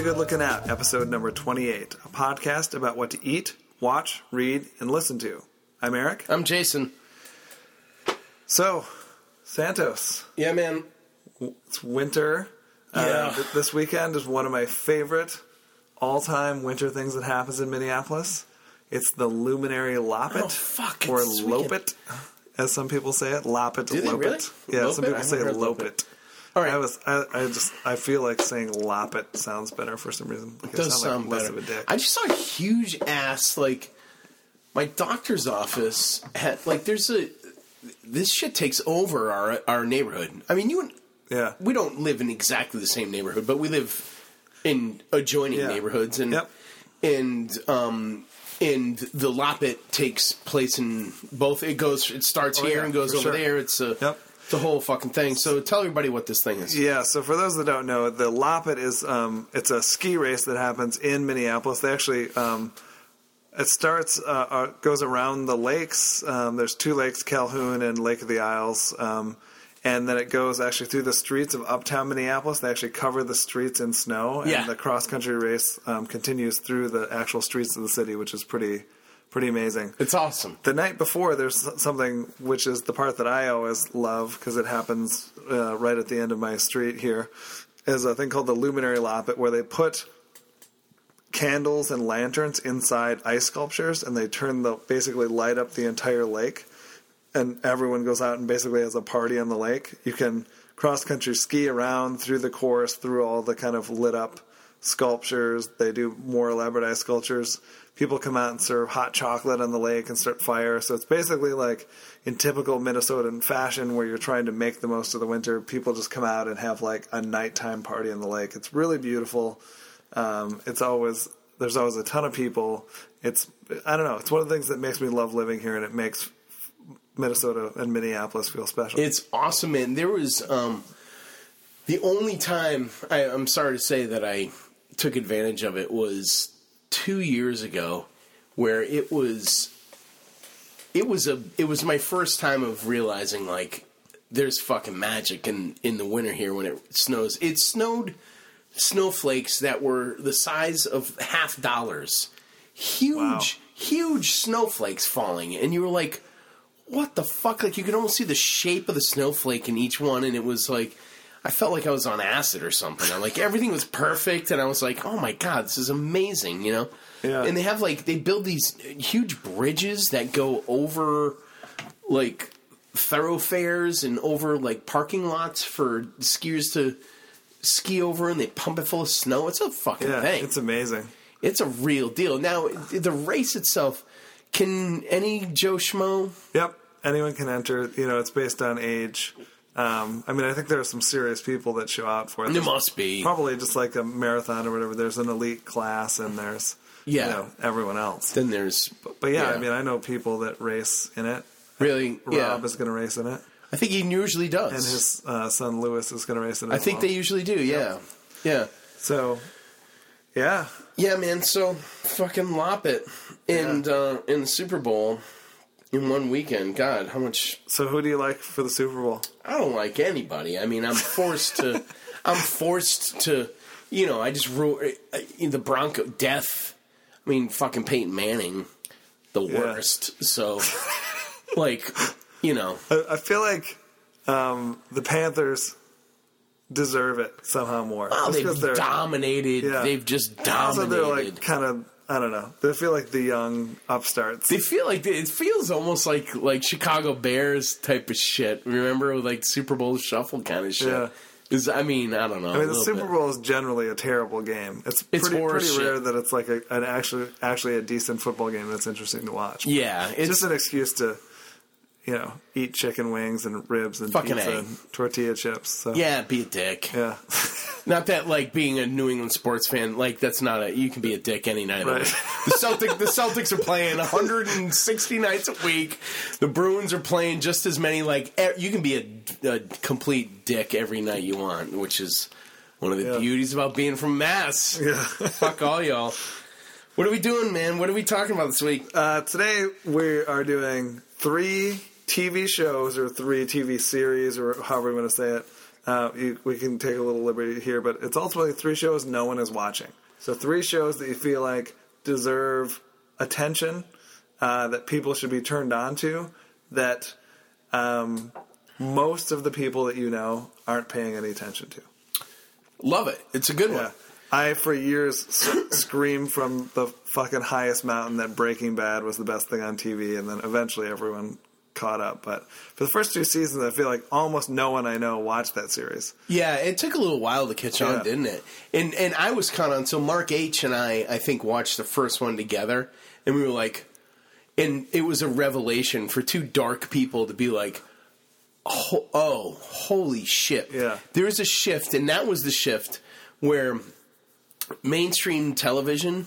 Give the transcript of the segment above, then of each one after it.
to Good Looking Out, episode number 28, a podcast about what to eat, watch, read, and listen to. I'm Eric. I'm Jason. So, Santos, Yeah, man. it's winter. Uh, Yeah. th- this weekend is one of my favorite all time winter things that happens in Minneapolis. It's the Luminary Loppet. Oh, fuck, Or it's this weekend. Lopet, as some people say it. Loppet, Lopet. really? Yeah, some people say Lopet. Lopet. All right. I was, I, I just, I feel like saying Loppet sounds better for some reason. Like I does sound, sound like better. less of a dick. I just saw a huge ass like my doctor's office had like there's a this shit takes over our our neighborhood. I mean, you and yeah. we don't live in exactly the same neighborhood, but we live in adjoining Yeah. neighborhoods and Yep. and um and the Loppet takes place in both. It goes, it starts Oh, here yeah, and goes over sure. there. It's a Yep. The whole fucking thing. So tell everybody what this thing is. Yeah, so for those that don't know, the Loppet is um, it's a ski race that happens in Minneapolis. They actually um, it starts uh, uh, goes around the lakes. Um, there's two lakes, Calhoun and Lake of the Isles, um, and then it goes actually through the streets of uptown Minneapolis. They actually cover the streets in snow, and Yeah. the cross country race um, continues through the actual streets of the city, which is pretty pretty amazing. It's awesome. the night before there's something which is the part that i always love because it happens uh, right at the end of my street here is a thing called the luminary loppet where they put candles and lanterns inside ice sculptures and they turn the basically light up the entire lake and everyone goes out and basically has a party on the lake. You can cross country ski around through the course through all the kind of lit up sculptures. They do more elaborate ice sculptures people come out and serve hot chocolate on the lake and start fire so it's basically like in typical minnesotan fashion where you're trying to make the most of the winter people just come out and have like a nighttime party on the lake it's really beautiful um, it's always there's always a ton of people. It's I don't know. It's one of the things that makes me love living here, and it makes Minnesota and Minneapolis feel special. It's awesome, man. There was um, the only time I, I'm sorry to say that I took advantage of it was two years ago, where it was it was a it was my first time of realizing like there's fucking magic in in the winter here when it snows. It snowed snowflakes that were the size of half dollars, huge, Wow. huge snowflakes falling, and you were like what the fuck? Like you could almost see the shape of the snowflake in each one, and it was like I felt like I was on acid or something. I'm like everything was perfect, and I was like, oh my god, this is amazing, you know? Yeah. And they have like they build these huge bridges that go over like thoroughfares and over like parking lots for skiers to ski over, and they pump it full of snow. It's a fucking yeah, thing. it's amazing. it's a real deal. Now the race itself. Can any Joe Schmo Yep, anyone can enter. You know, it's based on age. Um, I mean, I think there are some serious people that show out for it. There There's must be. probably just like a marathon or whatever. There's an elite class, and there's Yeah. you know, everyone else. Then there's But yeah, Yeah. I mean, I know people that race in it. really Rob yeah. is going to race in it, I think he usually does. and his uh, son Lewis is going to race in it. I think well. they usually do. Yeah, yeah, So, yeah, yeah, man. So fucking Loppet and uh, in the Super Bowl in one weekend. God, how much? So who do you like for the Super Bowl? I don't like anybody. I mean, I'm forced to. I'm forced to. You know, I just rule the Bronco death. I mean, fucking Peyton Manning, the worst. So, like, you know, I, I feel like um, the Panthers deserve it somehow more. oh, they've dominated. Yeah. They've just Also, dominated. they're like kind of I don't know. They feel like the young upstarts. They feel like it feels almost like like Chicago Bears type of shit. Remember like Super Bowl shuffle kind of shit. Yeah. Is I mean I don't know. I mean, the Super Bowl is generally a terrible game. It's, It's pretty, pretty shit. rare that it's like a, an actually actually a decent football game that's interesting to watch. Yeah, it's it's just an excuse to, you know, eat chicken wings and ribs and Fucking pizza A. and tortilla chips. So yeah, be a dick. yeah, Not that like being a New England sports fan, like that's not a you can be a dick any night Right. The Celtic the Celtics are playing 160 nights a week. The Bruins are playing just as many. Like e- you can be a, a complete dick every night you want, which is one of the Yeah. beauties about being from Mass. yeah. Fuck all y'all. What are we doing, man? What are we talking about this week? Uh, today we are doing three TV shows or three TV series or however you want to say it uh, you, we can take a little liberty here, but it's ultimately three shows no one is watching. So three shows that you feel like deserve attention, uh, that people should be turned on to, that um, most of the people that you know aren't paying any attention to. Love it. It's a good Yeah. one. I, for years, s- screamed from the fucking highest mountain that Breaking Bad was the best thing on TV, and then eventually everyone caught up. But for the first two seasons, I feel like almost no one I know watched that series. Yeah, it took a little while to catch on, Yeah. didn't it? And and I was kind of So Mark H and I I think watched the first one together, and we were like, and it was a revelation for two dark people to be like, oh, oh holy shit! Yeah. there is a shift, and that was the shift where mainstream television.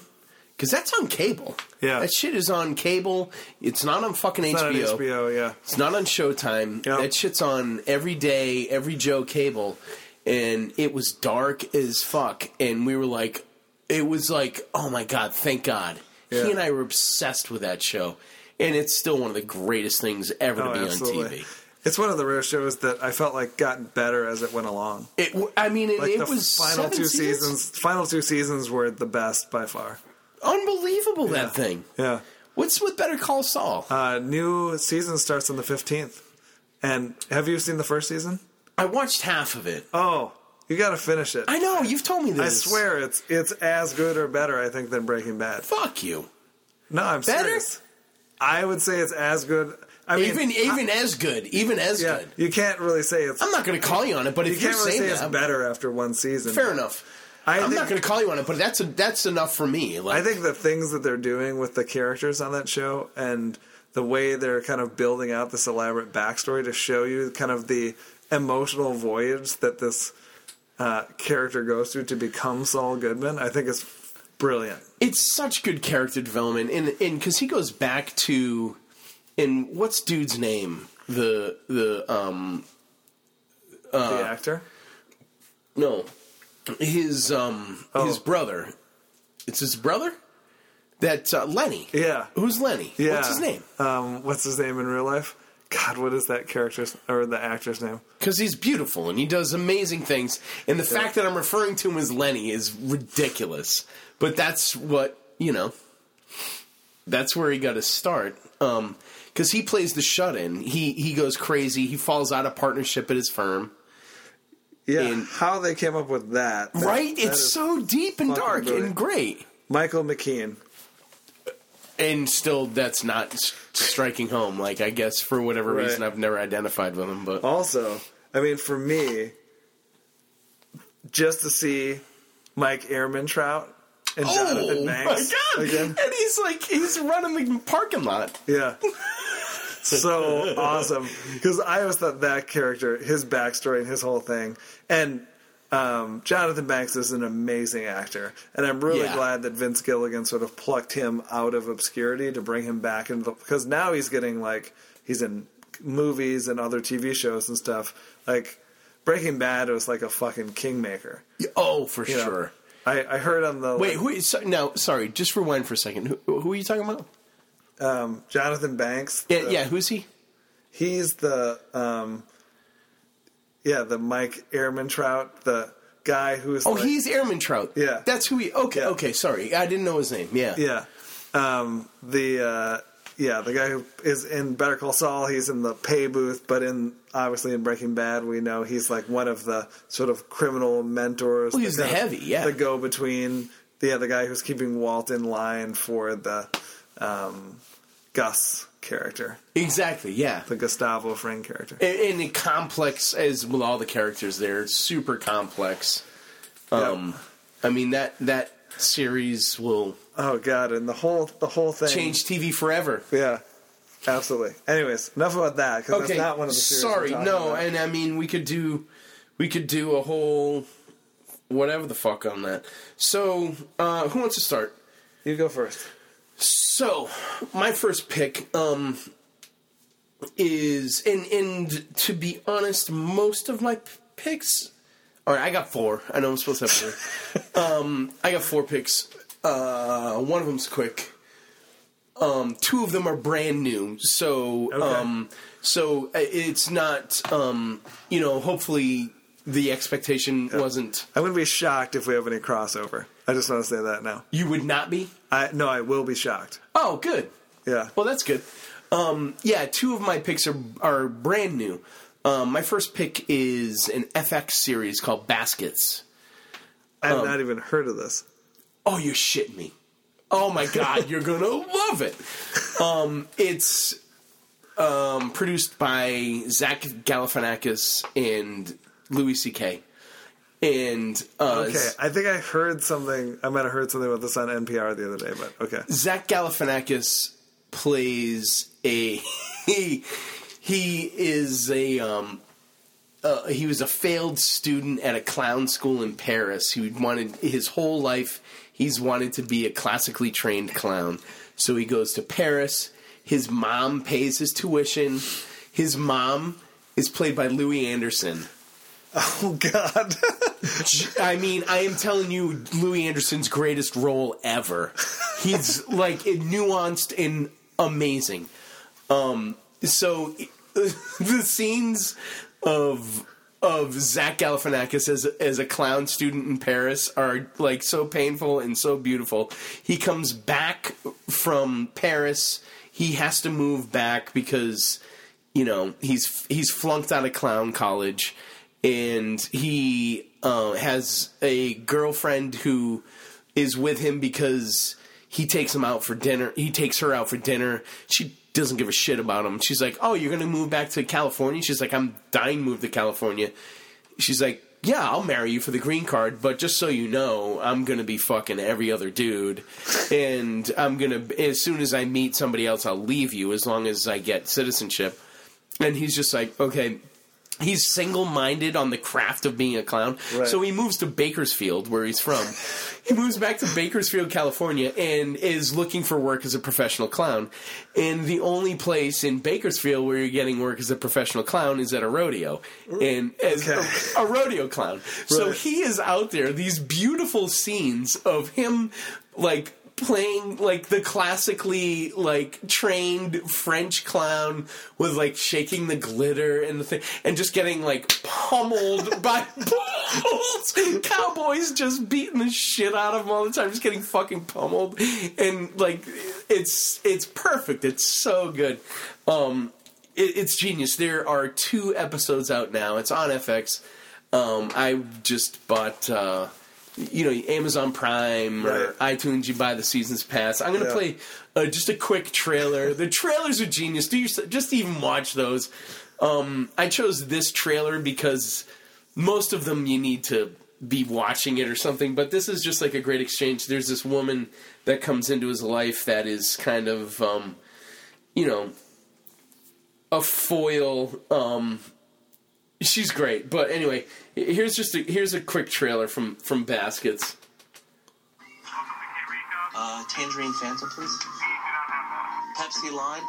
Because that's on cable. Yeah. That shit is on cable. It's not on fucking It's not on HBO. HBO, yeah. It's not on Showtime. Yep. That shit's on every day, every Joe cable. And it was dark as fuck. And we were like, it was like, oh my God, thank God. Yeah. He and I were obsessed with that show. And it's still one of the greatest things ever Oh, to be absolutely. on TV. It's one of the rare shows that I felt like got better as it went along. It, I mean, it, Like it the was final two seasons? seasons, final two seasons were the best by far. Unbelievable, Yeah. that thing. Yeah. What's with Better Call Saul? Uh, new season starts on the 15th. And have you seen the first season? I watched half of it. Oh, you got to finish it. I know, you've told me this. I swear it's it's as good or better, I think, than Breaking Bad. Fuck you. No, I'm serious. Better? serious. I would say it's as good. I mean, Even even as good. Even as yeah, good. you can't really say it's. I'm not going to call you on it, but you if you're can't really saying say it's better after one season. fair enough. I I'm think, not going to call you on it, but that's a, that's enough for me. Like, I think the things that they're doing with the characters on that show and the way they're kind of building out this elaborate backstory to show you kind of the emotional voyage that this uh, character goes through to become Saul Goodman, I think is brilliant. it's such good character development, and and because he goes back to, and what's dude's name? The the um Uh, the actor. no, his um Oh. his brother. It's his brother. That uh, Lenny. Yeah. Who's Lenny? Yeah. What's his name? Um, what's his name in real life? God, what is that character's or the actor's name? Because he's beautiful and he does amazing things. And the fact that I'm referring to him as Lenny is ridiculous. But that's what, you know, that's where he got his start. Um, because he plays the shut in. He he goes crazy. He falls out of partnership at his firm. Yeah, And- how they came up with that? that- right? that It's so deep and dark brilliant. and great. Michael McKean. And still, that's not striking home. Like, I guess for whatever Right. reason, I've never identified with him. But Also, I mean, for me, just to see Mike Ehrmantraut and oh Jonathan oh Banks my god! again, And he's like, he's running the parking lot. yeah, so awesome. Because I always thought that character, his backstory, and his whole thing, and um, Jonathan Banks is an amazing actor, and I'm really Yeah. glad that Vince Gilligan sort of plucked him out of obscurity to bring him back into the because now he's getting like he's in movies and other TV shows and stuff. Like Breaking Bad was like a fucking kingmaker. Oh, for you know? sure. I, I heard on the Wait, who is, so- now, sorry, just rewind for a second. Who, who are you talking about? Um, Jonathan Banks. Yeah, the- yeah, who's he? he's the um, yeah the Mike Ehrmantraut, the guy who's Oh, like, he's Ehrmantraut. Yeah. That's who he, okay, Yeah. okay, sorry. I didn't know his name. Yeah. Yeah. Um, the uh, yeah, the guy who is in Better Call Saul, he's in the pay booth, but in obviously in Breaking Bad, we know he's like one of the sort of criminal mentors. Well, he's that the kind of- heavy, yeah. The go between the yeah, the guy who's keeping Walt in line for the um, Gus character, Exactly, yeah. the Gustavo Fring character. And, and complex as with all the characters there, super complex. Um, I mean that that series will Oh god, and the whole the whole thing change TV forever. Yeah. Absolutely. Anyways, enough about that because Okay, that's not one of the series sorry, no, about. and I mean we could do we could do a whole whatever the fuck on that. So, uh, who wants to start? you go first. So, my first pick um, is, and and to be honest, most of my p- picks. All right, I got four. I know I'm supposed to have three. um, I got four picks. Uh, one of them's quick. Um, two of them are brand new. So, Okay. um, so uh, it's not. Um, you know, hopefully, the expectation wasn't. I wouldn't be shocked if we have any crossover. I just want to say that now. You would not be. I no, I will be shocked. Oh, good. Yeah. Well, that's good. Um, yeah, two of my picks are are brand new. Um, my first pick is an FX series called Baskets. I have um, not even heard of this. Oh, you shit me. Oh my god, you're gonna love it. Um, it's um, produced by Zach Galifianakis and Louis C.K. And uh, Okay, I think I heard something. I might have heard something about this on NPR the other day, but okay. Zach Galifianakis plays a he, he is a um uh, he was a failed student at a clown school in Paris who wanted his whole life he's wanted to be a classically trained clown. So he goes to Paris. His mom pays his tuition. His mom is played by Louie Anderson. Oh God. I mean, I am telling you, Louie Anderson's greatest role ever. He's like nuanced and amazing. Um, so the scenes of of Zach Galifianakis as as a clown student in Paris are like so painful and so beautiful. He comes back from Paris. He has to move back because you know he's he's flunked out of clown college and he uh, has a girlfriend who is with him because he takes him out for dinner. He takes her out for dinner. She doesn't give a shit about him. She's like, "Oh, you're gonna move back to California?" She's like, "I'm dying to move to California." She's like, "Yeah, I'll marry you for the green card, but just so you know, I'm gonna be fucking every other dude, and I'm gonna as soon as I meet somebody else, I'll leave you as long as I get citizenship." And he's just like, "Okay." He's single minded on the craft of being a clown. Right. So he moves to Bakersfield, where he's from. he moves back to Bakersfield, California, and is looking for work as a professional clown. And the only place in Bakersfield where you're getting work as a professional clown is at a rodeo. And as Okay. a, a rodeo clown. So he is out there, these beautiful scenes of him, like, playing like the classically like trained French clown with like shaking the glitter and the thing and just getting like pummeled by bulls. Cowboys just beating the shit out of him all the time, just getting fucking pummeled. And like it's it's perfect. It's so good. Um it, it's genius. There are two episodes out now. It's on FX. Um, I just bought, uh, you know, Amazon Prime or Right. iTunes. You buy the seasons pass. I'm going to Yeah. play uh, just a quick trailer. the trailers are genius. Do you just even watch those? Um, I chose this trailer because most of them you need to be watching it or something. But this is just like a great exchange. There's this woman that comes into his life that is kind of, um, you know, a foil. Um, she's great, but anyway, here's just a, here's a quick trailer from from Baskets. Uh, Tangerine Fanta, please. We do not have that. Pepsi Lime.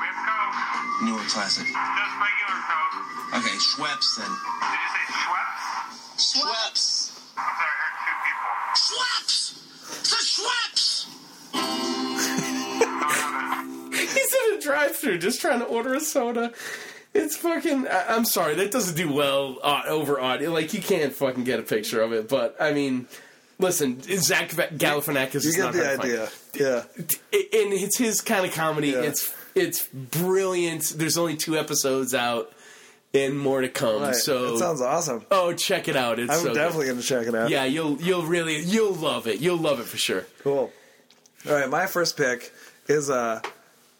We have Coke. Newer Classic. Just regular Coke. Okay, Schweppes then. Did you say Schweppes? Schweppes. I'm sorry, I heard two people. Schweppes. The Schweppes. Don't have it. He's in a drive-through just trying to order a soda. It's fucking. I, I'm sorry, that doesn't do well uh, over audio. Like you can't fucking get a picture of it. But I mean, listen, Zach Galifianakis You is get not the hard to find. idea. Yeah. and it's his kind of comedy. Yeah. It's it's brilliant. There's only two episodes out, and more to come. Right. So it sounds awesome. oh, check it out. It's I'm so definitely going to check it out. Yeah, you'll you'll really you'll love it. You'll love it for sure. Cool. All right, my first pick is a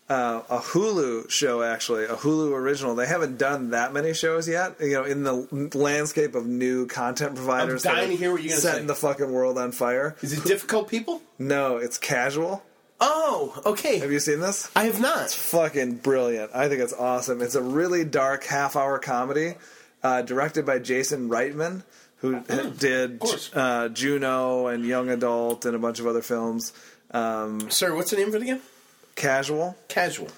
uh, a Hulu show. Actually, a Hulu original. They haven't done that many shows yet. You know, in the landscape of new content providers, I'm dying to hear what you're setting say. the fucking world on fire. Is it difficult, people? No, it's casual. Oh, okay. Have you seen this? I have not. It's fucking brilliant. I think it's awesome. It's a really dark half hour comedy uh, directed by Jason Reitman, who did uh, Juno and Young Adult and a bunch of other films. Um, Sir, what's the name of it again? Casual. Casual.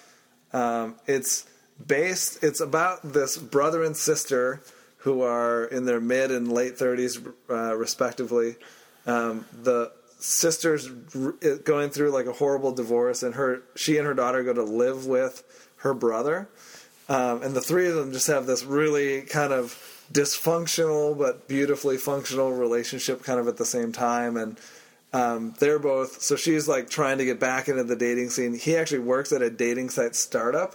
Um, it's based. It's about this brother and sister who are in their mid and late thirties, uh, respectively. Um, the sister's r- going through like a horrible divorce, and her she and her daughter go to live with her brother. Um, and the three of them just have this really kind of dysfunctional but beautifully functional relationship kind of at the same time and um, they're both so she's like trying to get back into the dating scene he actually works at a dating site startup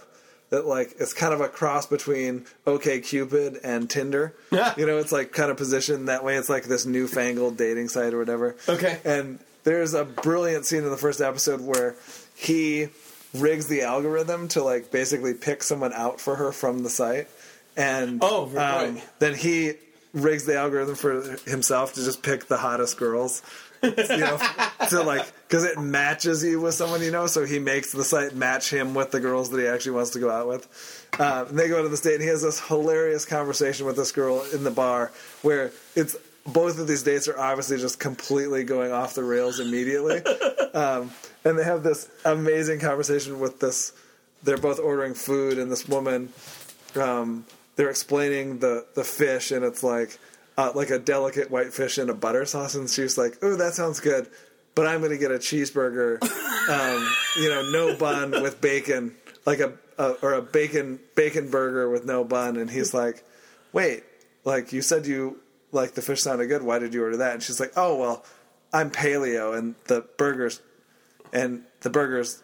that like it's kind of a cross between OkCupid and tinder Yeah. you know it's like kind of positioned that way it's like this newfangled dating site or whatever Okay. and there's a brilliant scene in the first episode where he rigs the algorithm to like basically pick someone out for her from the site and um, Oh, right. then he rigs the algorithm for himself to just pick the hottest girls you know to like because it matches you with someone you know so he makes the site match him with the girls that he actually wants to go out with. Uh, and they go to the state and he has this hilarious conversation with this girl in the bar where it's both of these dates are obviously just completely going off the rails immediately. Um, and they have this amazing conversation with this they're both ordering food and this woman um, they're explaining the the fish and it's like uh, like a delicate white fish in a butter sauce and she's like oh that sounds good but i'm going to get a cheeseburger um, you know no bun with bacon like a, a or a bacon bacon burger with no bun. And he's like wait like you said you like the fish sounded good. Why did you order that? And she's like oh well i'm paleo and the burgers and the burgers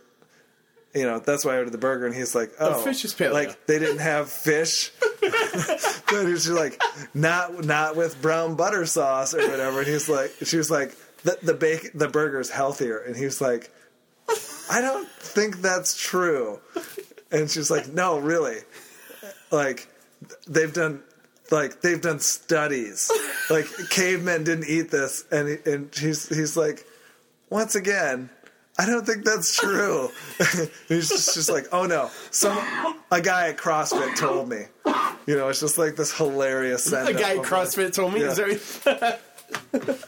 you know that's why I ordered the burger, and he's like, "Oh, fish is paleo. Like they didn't have fish, but he's like, not not with brown butter sauce or whatever. And he's like, she was like, the the bake the burger's healthier, and he's like, I don't think that's true. And she's like, No, really, like they've done. Like they've done studies, like cavemen didn't eat this, and he, and he's he's like, once again, I don't think that's true. He's just, just like, oh no, some a guy at CrossFit told me. You know, it's just like this hilarious. A guy at CrossFit told me. Yeah.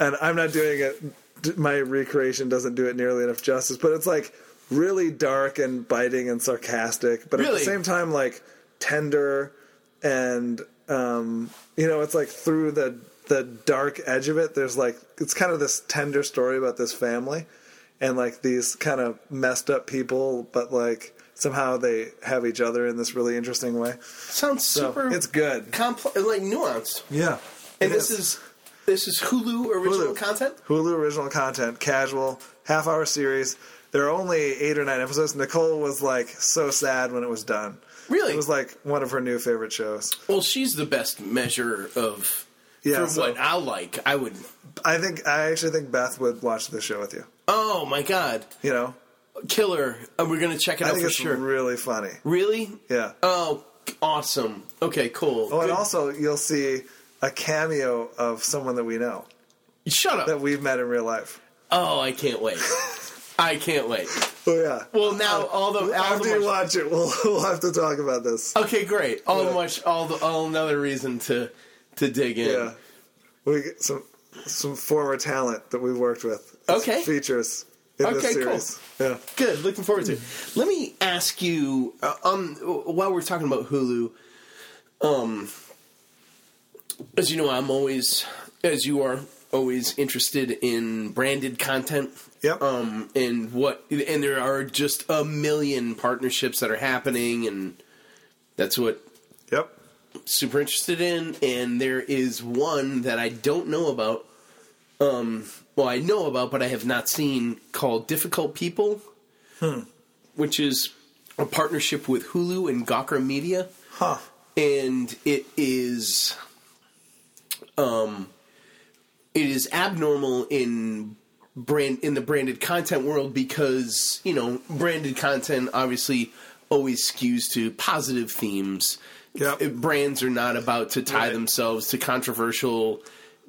And I'm not doing it. My recreation doesn't do it nearly enough justice, but it's like really dark and biting and sarcastic, but at the same time, like tender and um, you know, it's like through the the dark edge of it. There's like it's kind of this tender story about this family and like these kind of messed up people, but like somehow they have each other in this really interesting way. sounds So super. it's good. complex, like nuanced. Yeah, And this is this is Hulu original Hulu. content. Hulu original content, casual, half hour series. There are only eight or nine episodes. Nicole was like so sad when it was done. Really? It was like one of her new favorite shows. Well, she's the best measure of Yeah, for so- what I like. I would. I think I actually think Beth would watch this show with you. Oh my god, You know, killer! Uh, we're gonna check it I out think for it's sure. really funny. really? Yeah. Oh, awesome. Okay, cool. Oh, and also you'll see a cameo of someone that we know shut up. that we've met in real life. Oh, I can't wait. I can't wait. Oh yeah. Well, now all the all After the you much, watch it, we'll we'll have to talk about this. okay, great. All Yeah. much, all the all another reason to to dig in. Yeah, we get some some former talent that we've worked with. Okay. features in Okay, this cool. Yeah, Good. Looking forward to it. Let me ask you, uh, um, while we're talking about Hulu, um, as you know, I'm always, as you are, always interested in branded content. Yep. Um, and what, and there are just a million partnerships that are happening, and that's what. Super interested in, and there is one that I don't know about. Um, well, I know about, but I have not seen called Difficult People, which is a partnership with Hulu and Gawker Media, Huh. and it is, um, it is abnormal in brand in the branded content world because you know branded content obviously always skews to positive themes. Yep. Brands are not about to tie Right. themselves to controversial,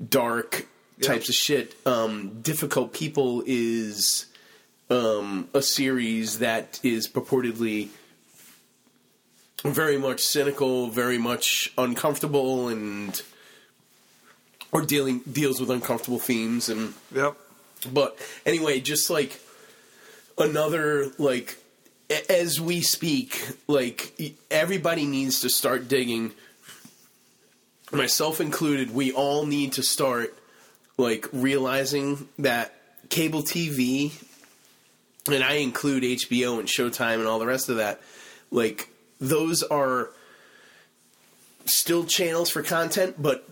dark types of shit. Um, Difficult People is um, a series that is purportedly very much cynical, very much uncomfortable, and or dealing deals with uncomfortable themes and Yep. but anyway, just like another like as we speak, like everybody needs to start digging. Myself included, we all need to start like realizing that cable TV and I include HBO and Showtime and all the rest of that, like those are still channels for content, but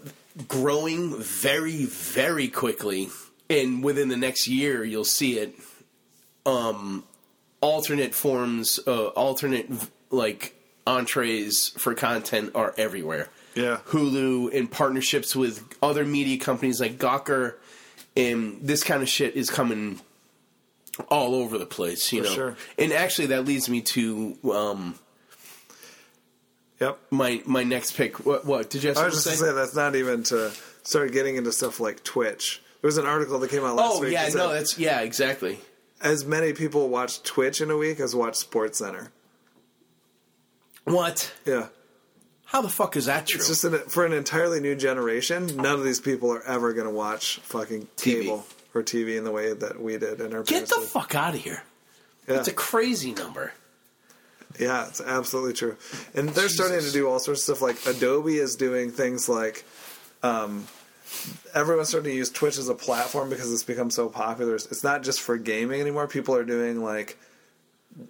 growing very, very quickly. And within the next year, you'll see it. Um, alternate forms, uh, alternate like entrees for content are everywhere. Yeah. Hulu in partnerships with other media companies like Gawker, and this kind of shit is coming all over the place. You For know, sure. and actually that leads me to um, Yep. my my next pick. What, what did you I was just say? to say that's not even to start getting into stuff like Twitch. There was an article that came out last Oh week. yeah, no, said that's yeah, exactly. As many people watch Twitch in a week as watch Sports Center. What? Yeah, How the fuck is that true? it's just an, for an entirely new generation. None of these people are ever going to watch fucking TV. cable or TV in the way that we did in our Get the did. fuck out of here! Yeah. It's a crazy number. Yeah, it's absolutely true. And they're starting to do all sorts of stuff. Like Adobe is doing things like, um, everyone's starting to use Twitch as a platform because it's become so popular. It's not just for gaming anymore. People are doing like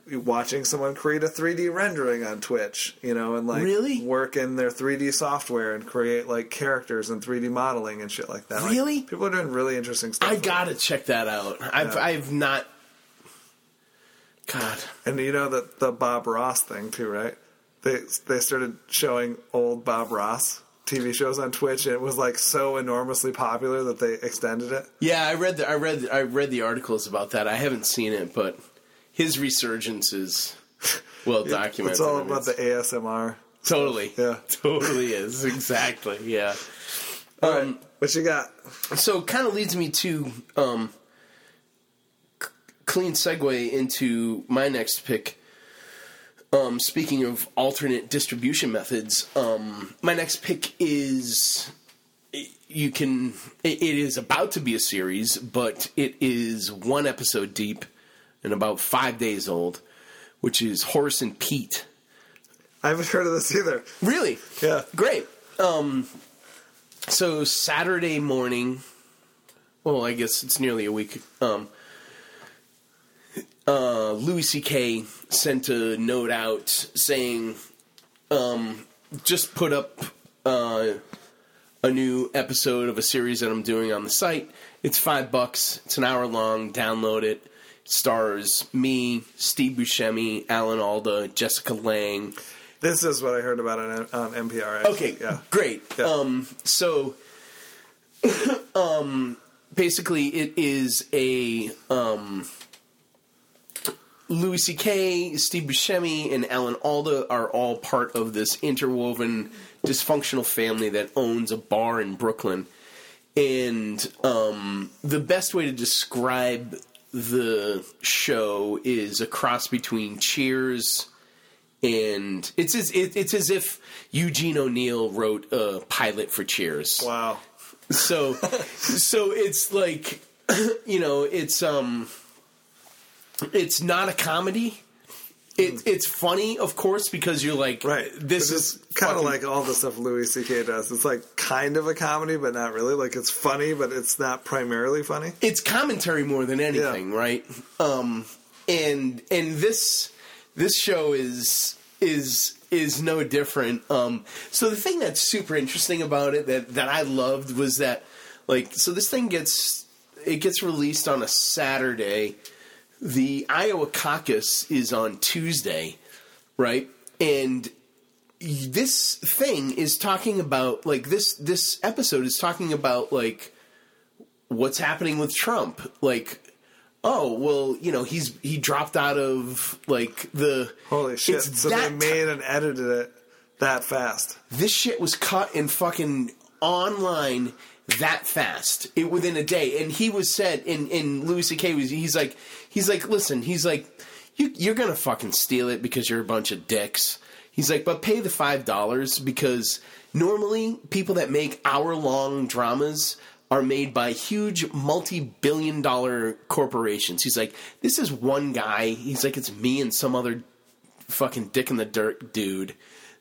watching someone create a 3D rendering on Twitch, you know, and like Really? work in their 3D software and create like characters and 3D modeling and shit like that. Like, Really? people are doing really interesting stuff. I gotta check that out. I've I've not. God, And you know that the Bob Ross thing too, right? They they started showing old Bob Ross TV shows on Twitch, and it was like so enormously popular that they extended it. yeah, I read the I read I read the articles about that. I haven't seen it, but his resurgence is well documented. It's all about the ASMR. totally, Yeah. totally is exactly, yeah. All Um, right, what you got? so kind of leads me to um, c- clean segue into my next pick. Um, speaking of alternate distribution methods, um, my next pick is you can. It, is about to be a series, but it is one episode deep and about five days old, which is Horace and Pete. I haven't heard of this either. Really? Yeah, Great. Um, so Saturday morning, well, I guess it's nearly a week. Um, uh, Louis C.K. sent a note out saying, um, "Just put up uh, a new episode of a series that I'm doing on the site. It's five bucks. It's an hour long. Download it." Stars me, Steve Buscemi, Alan Alda, Jessica Lange, this is what I heard about on, on NPR. Actually. Okay, yeah, great. Yeah. Um, so, um, basically, it is a um, Louis C.K., Steve Buscemi, and Alan Alda are all part of this interwoven dysfunctional family that owns a bar in Brooklyn. And um, the best way to describe the show is a cross between Cheers and it's as it, it's as if Eugene O'Neill wrote a pilot for Cheers. wow. So so it's like you know it's um it's not a comedy. It, it's funny, of course, because you're like, Right. This is kind of like all the stuff Louis C.K. does. It's like kind of a comedy, but not really. Like it's funny, but it's not primarily funny. it's commentary more than anything, right? Um, and and this this show is is is no different. Um, so the thing that's super interesting about it that that I loved was that like so this thing gets it gets released on a Saturday. The Iowa caucus is on Tuesday, right? And this thing is talking about like this this episode is talking about like what's happening with Trump. Like, oh well, you know he's he dropped out of like the Holy shit! So they made and edited it that fast. this shit was cut and fucking online that fast it, within a day and he was said in in louis ck was he's like he's like listen he's like you, you're gonna fucking steal it because you're a bunch of dicks he's like but pay the five dollars because normally people that make hour long dramas are made by huge multi-billion dollar corporations he's like this is one guy he's like it's me and some other fucking dick in the dirt dude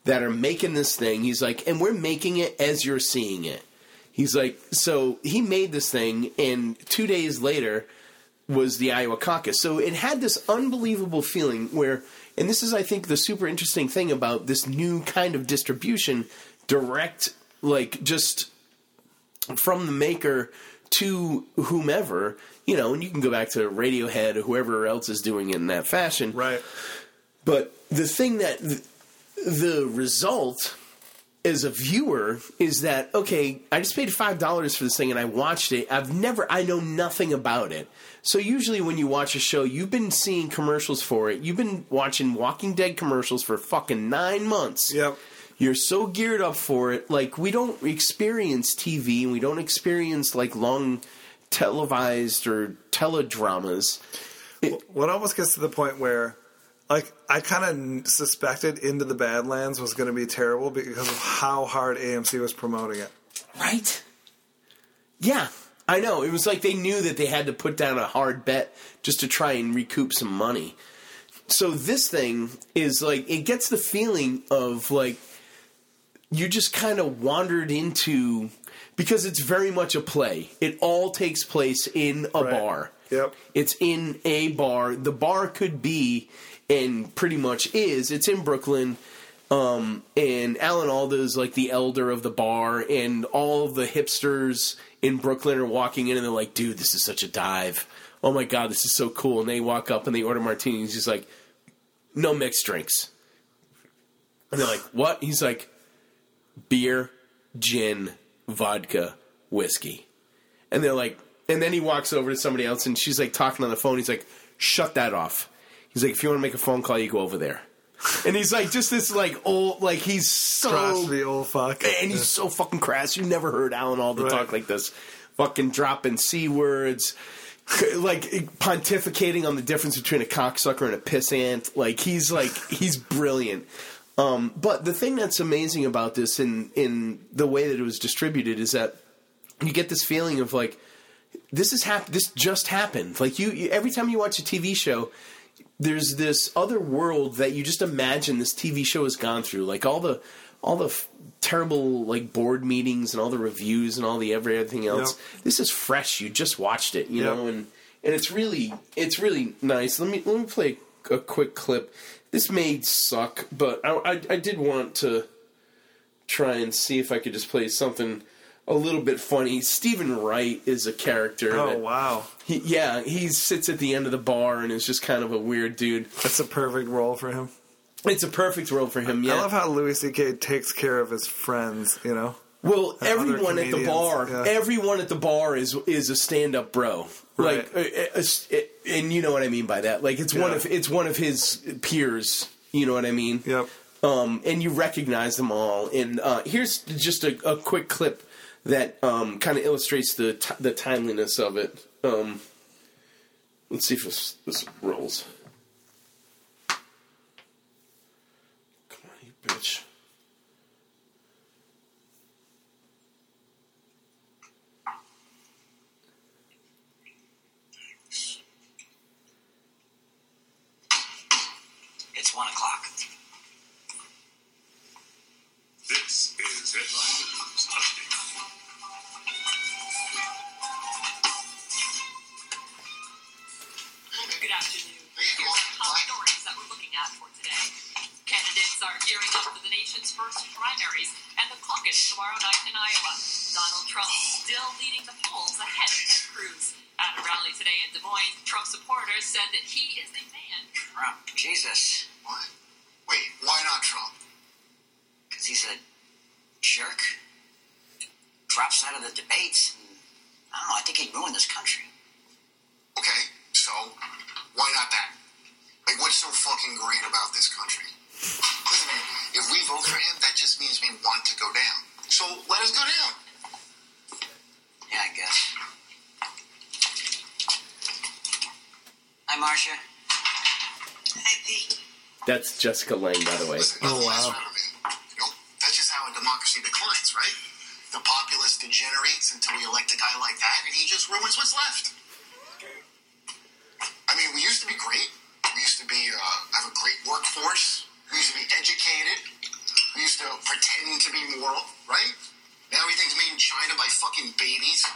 that are making this thing. He's like, and we're making it as you're seeing it. He's like, so he made this thing, and two days later was the Iowa caucus. So it had this unbelievable feeling where, and this is, I think, the super interesting thing about this new kind of distribution direct, like just from the maker to whomever, you know, and you can go back to Radiohead or whoever else is doing it in that fashion. Right. But the thing that th- the result as a viewer is that okay, I just paid five dollars for this thing and I watched it. I've never, I know nothing about it. So usually when you watch a show, you've been seeing commercials for it. You've been watching Walking Dead commercials for fucking nine months. Yep. You're so geared up for it. Like we don't experience TV and we don't experience like long televised or teledramas. What almost gets to the point where, like, I kind of suspected Into the Badlands was going to be terrible because of how hard AMC was promoting it. Right? Yeah, I know. It was like they knew that they had to put down a hard bet just to try and recoup some money. So this thing is like it gets the feeling of like you just kind of wandered into because it's very much a play. It all takes place in a Right. bar. Yep. It's in a bar. The bar could be, and pretty much is. It's in Brooklyn. Um, and Alan Alda is like the elder of the bar, and all the hipsters in Brooklyn are walking in, and they're like, "Dude, this is such a dive! Oh my god, this is so cool!" And they walk up and they order martinis. He's like, "No mixed drinks," and they're like, "What?" He's like, "Beer, gin, vodka, whiskey," and they're like, and then he walks over to somebody else, and she's like talking on the phone. He's like, "Shut that off." He's like, "If you want to make a phone call, you go over there." And he's like, just this like old, like he's so old fuck. and he's so fucking crass. You never heard Alan Alda Right. talk like this, fucking dropping c words, like pontificating on the difference between a cocksucker and a pissant. Like he's like he's brilliant. Um, but the thing that's amazing about this, in in the way that it was distributed, is that you get this feeling of like this is hap- this just happened. Like you, you every time you watch a TV show, there's this other world that you just imagine this TV show has gone through. Like all the all the f- terrible like board meetings and all the reviews and all the everything else. This is fresh. You just watched it, you Yep. know, and and it's really it's really nice. Let me let me play a quick clip. This may suck, but I, I, I did want to try and see if I could just play something a little bit funny. Steven Wright is a character. Oh that- wow, he, yeah, he sits at the end of the bar and is just kind of a weird dude. that's a perfect role for him. It's a perfect role for him. Yeah. I love how Louis C.K. takes care of his friends. You know, well, everyone at the bar, yeah. everyone at the bar is is a stand up bro. Right. Like, uh, uh, uh, and you know what I mean by that. Like, it's one of it's one of his peers. You know what I mean? yep. um, and you recognize them all. And uh, here's just a, a quick clip that um, kind of illustrates the t- the timeliness of it. Um, let's see if this, this rolls. Come on, you bitch. Jessica Lange, by the way. Oh, wow. forever, man. You know, that's just how a democracy declines, right? The populace degenerates until we elect a guy like that, and he just ruins what's left. I mean, we used to be great. We used to be uh, have a great workforce. We used to be educated. We used to pretend to be moral, right? Now everything's made in China by fucking babies.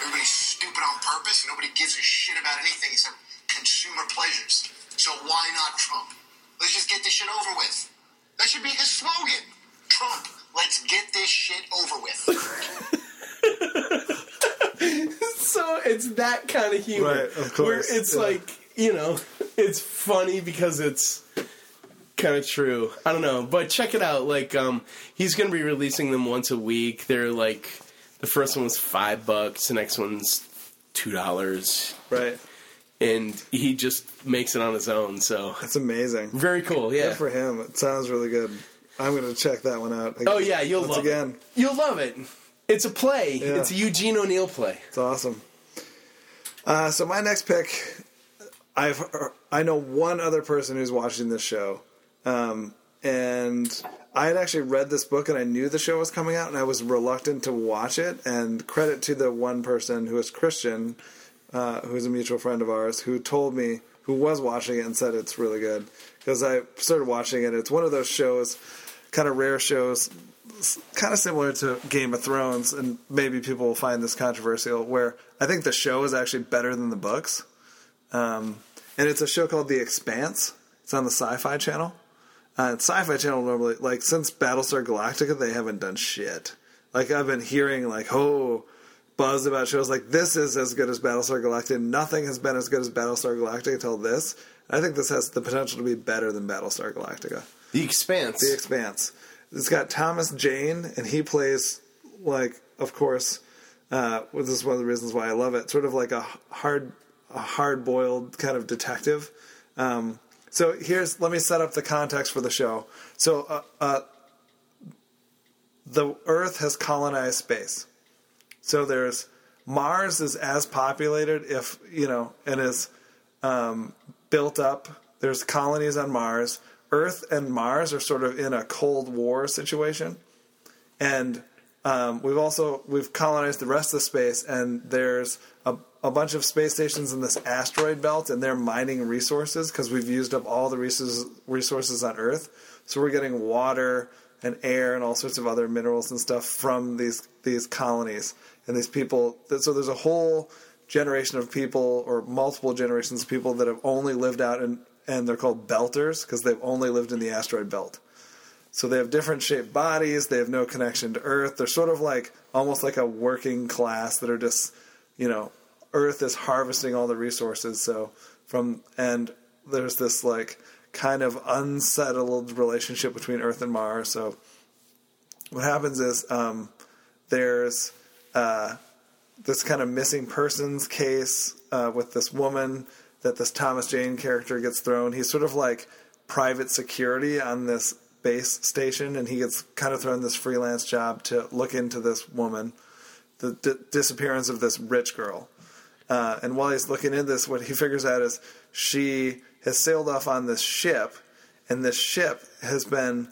Everybody's stupid on purpose, and nobody gives a shit about anything except consumer pleasures. So why not Trump? Let's just get this shit over with. That should be his slogan. Trump, Let's get this shit over with. so it's that kind of humor. Right, of Where course, it's yeah. like, you know, it's funny because it's kind of true. I don't know, but check it out. Like, um, he's going to be releasing them once a week. They're like, the first one was five bucks, the next one's two dollars, Right. And he just makes it on his own. So That's amazing. very cool. Yeah. Good for him. It sounds really good. I'm going to check that one out. Oh yeah, you'll love again. it. You'll love it. It's a play. Yeah. It's a Eugene O'Neill play. It's awesome. Uh, so my next pick, I've I know one other person who's watching this show, um, and I had actually read this book and I knew the show was coming out, and I was reluctant to watch it. And credit to the one person who is Christian, uh, who's a mutual friend of ours, who told me who was watching it and said it's really good because I started watching it. It's one of those shows, kind of rare shows kind of similar to Game of Thrones, and maybe people will find this controversial, where I think the show is actually better than the books. Um, and it's a show called The Expanse. It's on the Sci Fi Channel. Uh, Sci Fi Channel normally, like, since Battlestar Galactica, they haven't done shit. Like, I've been hearing, like, oh, buzz about shows like this is as good as Battlestar Galactica. Nothing has been as good as Battlestar Galactica until this. I think this has the potential to be better than Battlestar Galactica. The Expanse. The Expanse. It's got Thomas Jane, and he plays like, of course, uh, this is one of the reasons why I love it. Sort of like a hard, a hard boiled kind of detective. Um, so here's let me set up the context for the show. So uh, uh, the Earth has colonized space. So there's Mars is as populated, if you know, and is um, built up. There's colonies on Mars. Earth and Mars are sort of in a Cold War situation, and um, we've also we've colonized the rest of space. And there's a, a bunch of space stations in this asteroid belt, and they're mining resources because we've used up all the resources resources on Earth. So we're getting water and air and all sorts of other minerals and stuff from these these colonies and these people. So there's a whole generation of people or multiple generations of people that have only lived out in and they're called belters because they've only lived in the asteroid belt. So they have different shaped bodies. They have no connection to Earth. They're sort of like almost like a working class that are just, you know, Earth is harvesting all the resources. So from and there's this like kind of unsettled relationship between Earth and Mars. So what happens is um, there's uh, this kind of missing persons case uh, with this woman that this Thomas Jane character gets thrown. He's sort of like private security on this base station, and he gets kind of thrown this freelance job to look into this woman, the d- disappearance of this rich girl. Uh, and while he's looking into this, what he figures out is she has sailed off on this ship, and this ship has been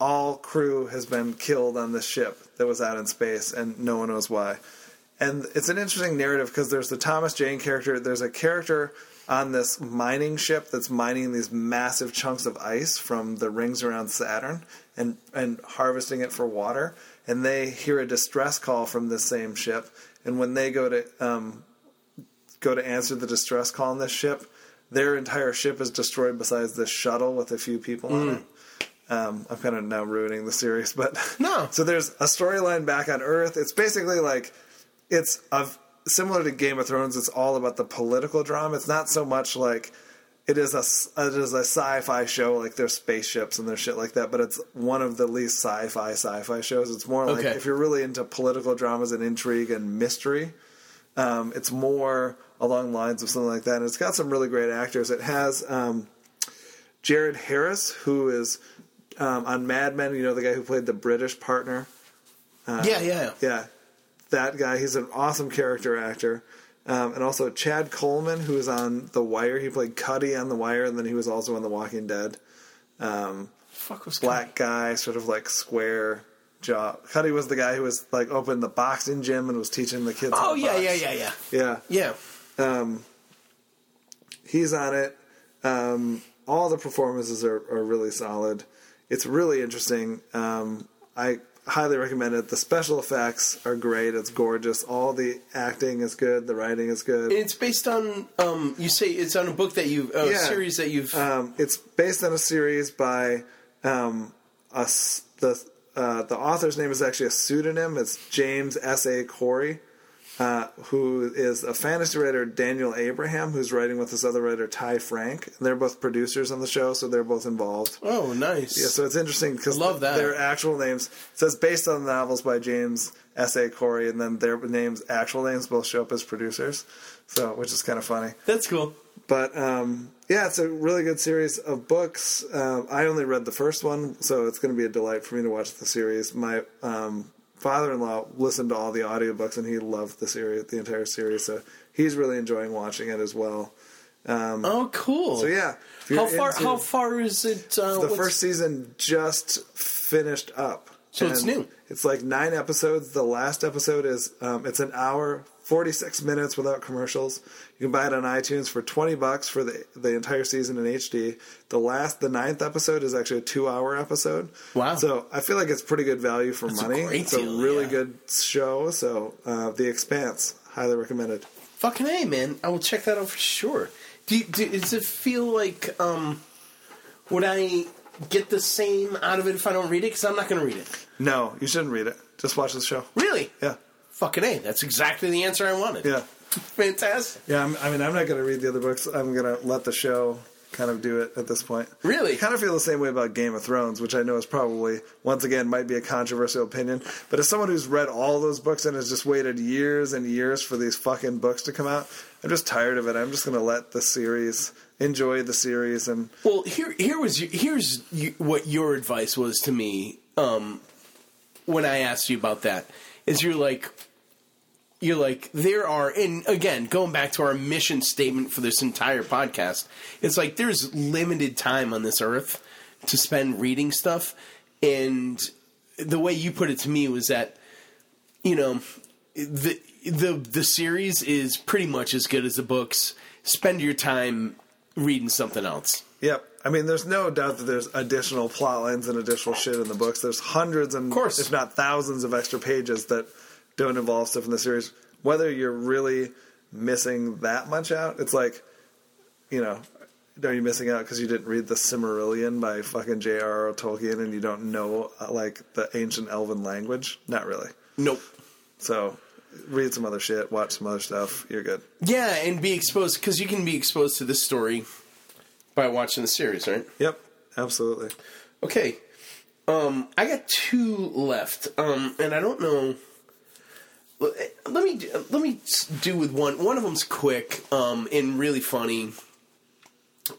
all crew has been killed on this ship that was out in space, and no one knows why. And it's an interesting narrative because there's the Thomas Jane character. There's a character on this mining ship that's mining these massive chunks of ice from the rings around Saturn and and harvesting it for water. And they hear a distress call from this same ship, and when they go to um, go to answer the distress call on this ship, their entire ship is destroyed besides this shuttle with a few people on it. Um, I'm kind of now ruining the series, but No. So there's a storyline back on Earth. It's basically like it's of similar to Game of Thrones. It's all about the political drama. It's not so much like it is a it is a sci-fi show like there's spaceships and there's shit like that. But it's one of the least sci-fi sci-fi shows. It's more like Okay. if you're really into political dramas and intrigue and mystery. Um, it's more along the lines of something like that. And it's got some really great actors. It has um, Jared Harris, who is um, on Mad Men. You know the guy who played the British partner. yeah, yeah. Yeah, that guy. He's an awesome character actor. Um, and also Chad Coleman, who is on The Wire. He played Cutty on The Wire, and then he was also on The Walking Dead. Um, Fuck was black guy, sort of like square jaw. Cutty was the guy who was like opened the boxing gym and was teaching the kids. Oh yeah, yeah, yeah, yeah, yeah. yeah. Um, he's on it. Um, all the performances are, are really solid. It's really interesting. Um, I highly recommend it. The special effects are great. It's gorgeous. All the acting is good. The writing is good. It's based on um, you say it's on a book that you've a Yeah. series that you've Um, it's based on a series by um, us, the uh, the author's name is actually a pseudonym. It's James S. A. Corey, uh, who is a fantasy writer, Daniel Abraham, who's writing with this other writer, Ty Franck. And they're both producers on the show, so they're both involved. Oh, nice. Yeah, so it's interesting because Love that. their actual names it says based on the novels by James S. A. Corey, and then their names, actual names, both show up as producers. So, which is kind of funny. That's cool. But um, yeah, it's a really good series of books. Um, I only read the first one, so it's going to be a delight for me to watch the series. My um, father-in-law listened to all the audiobooks, and he loved the series, the entire series. So he's really enjoying watching it as well. Oh, cool. So yeah, How far? How far is it? Uh, the first season just finished up. So it's new. It's like nine episodes. The last episode is um, it's an hour, forty six minutes without commercials. You can buy it on iTunes for twenty bucks for the the entire season in HD. The last, the ninth episode is actually a two hour episode. Wow. So I feel like it's pretty good value for That's a money. great it's a deal, really yeah. good show. So uh, The Expanse, highly recommended. Fucking a man! I will check that out for sure. Do, do does it feel like um, would I get the same out of it if I don't read it? Because I'm not going to read it. No, you shouldn't read it. Just watch the show. Really? Yeah. Fucking a! That's exactly the answer I wanted. Yeah. Fantastic. Yeah, I'm, I mean, I'm not going to read the other books. I'm going to let the show kind of do it at this point. Really? I kind of feel the same way about Game of Thrones, which I know is probably, once again, might be a controversial opinion. But as someone who's read all those books and has just waited years and years for these fucking books to come out, I'm just tired of it. I'm just going to let the series, enjoy the series. And Well, here here was your, here's what your advice was to me um, when I asked you about that. Is you're like you're like there are and again going back to our mission statement for this entire podcast. It's like there's limited time on this earth to spend reading stuff, and the way you put it to me was that you know the the the series is pretty much as good as the books. Spend your time reading something else. Yep. I mean, there's no doubt that there's additional plot lines and additional shit in the books. There's hundreds and, course. if not thousands, of extra pages that don't involve stuff in the series. Whether you're really missing that much out, it's like, you know, are you missing out because you didn't read the Silmarillion by fucking J.R.R. Tolkien and you don't know uh, like the ancient Elven language? Not really. Nope. So, read some other shit, watch some other stuff. You're good. Yeah, and be exposed because you can be exposed to this story by watching the series, right? Yep. Absolutely. Okay. Um, I got two left, um, and I don't know. Let me let me do with one. One of them's quick um, and really funny.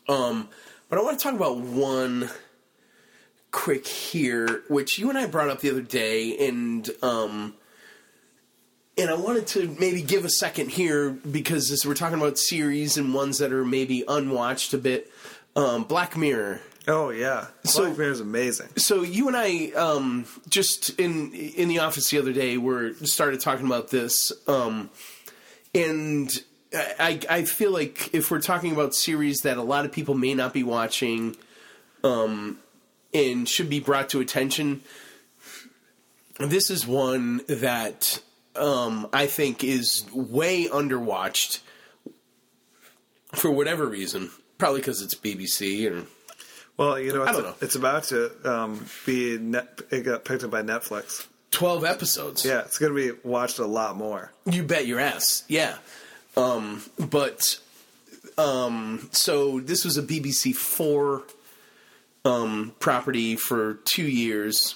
Um, but I want to talk about one quick here, which you and I brought up the other day, and um, and I wanted to maybe give a second here because as we're talking about series and ones that are maybe unwatched a bit. Um, Black Mirror. Oh, yeah. So- Black Mirror's amazing. So you and I um, just in in the office the other day were started talking about this, um, and I I feel like if we're talking about series that a lot of people may not be watching, um, and should be brought to attention, this is one that um, I think is way underwatched for whatever reason. Probably because it's BBC or Well, you know, it's, I don't know. it's about to um, be net. It got picked up by Netflix. twelve episodes. Yeah, it's going to be watched a lot more. You bet your ass. Yeah. Um, but um, so this was a BBC Four um, property for two years,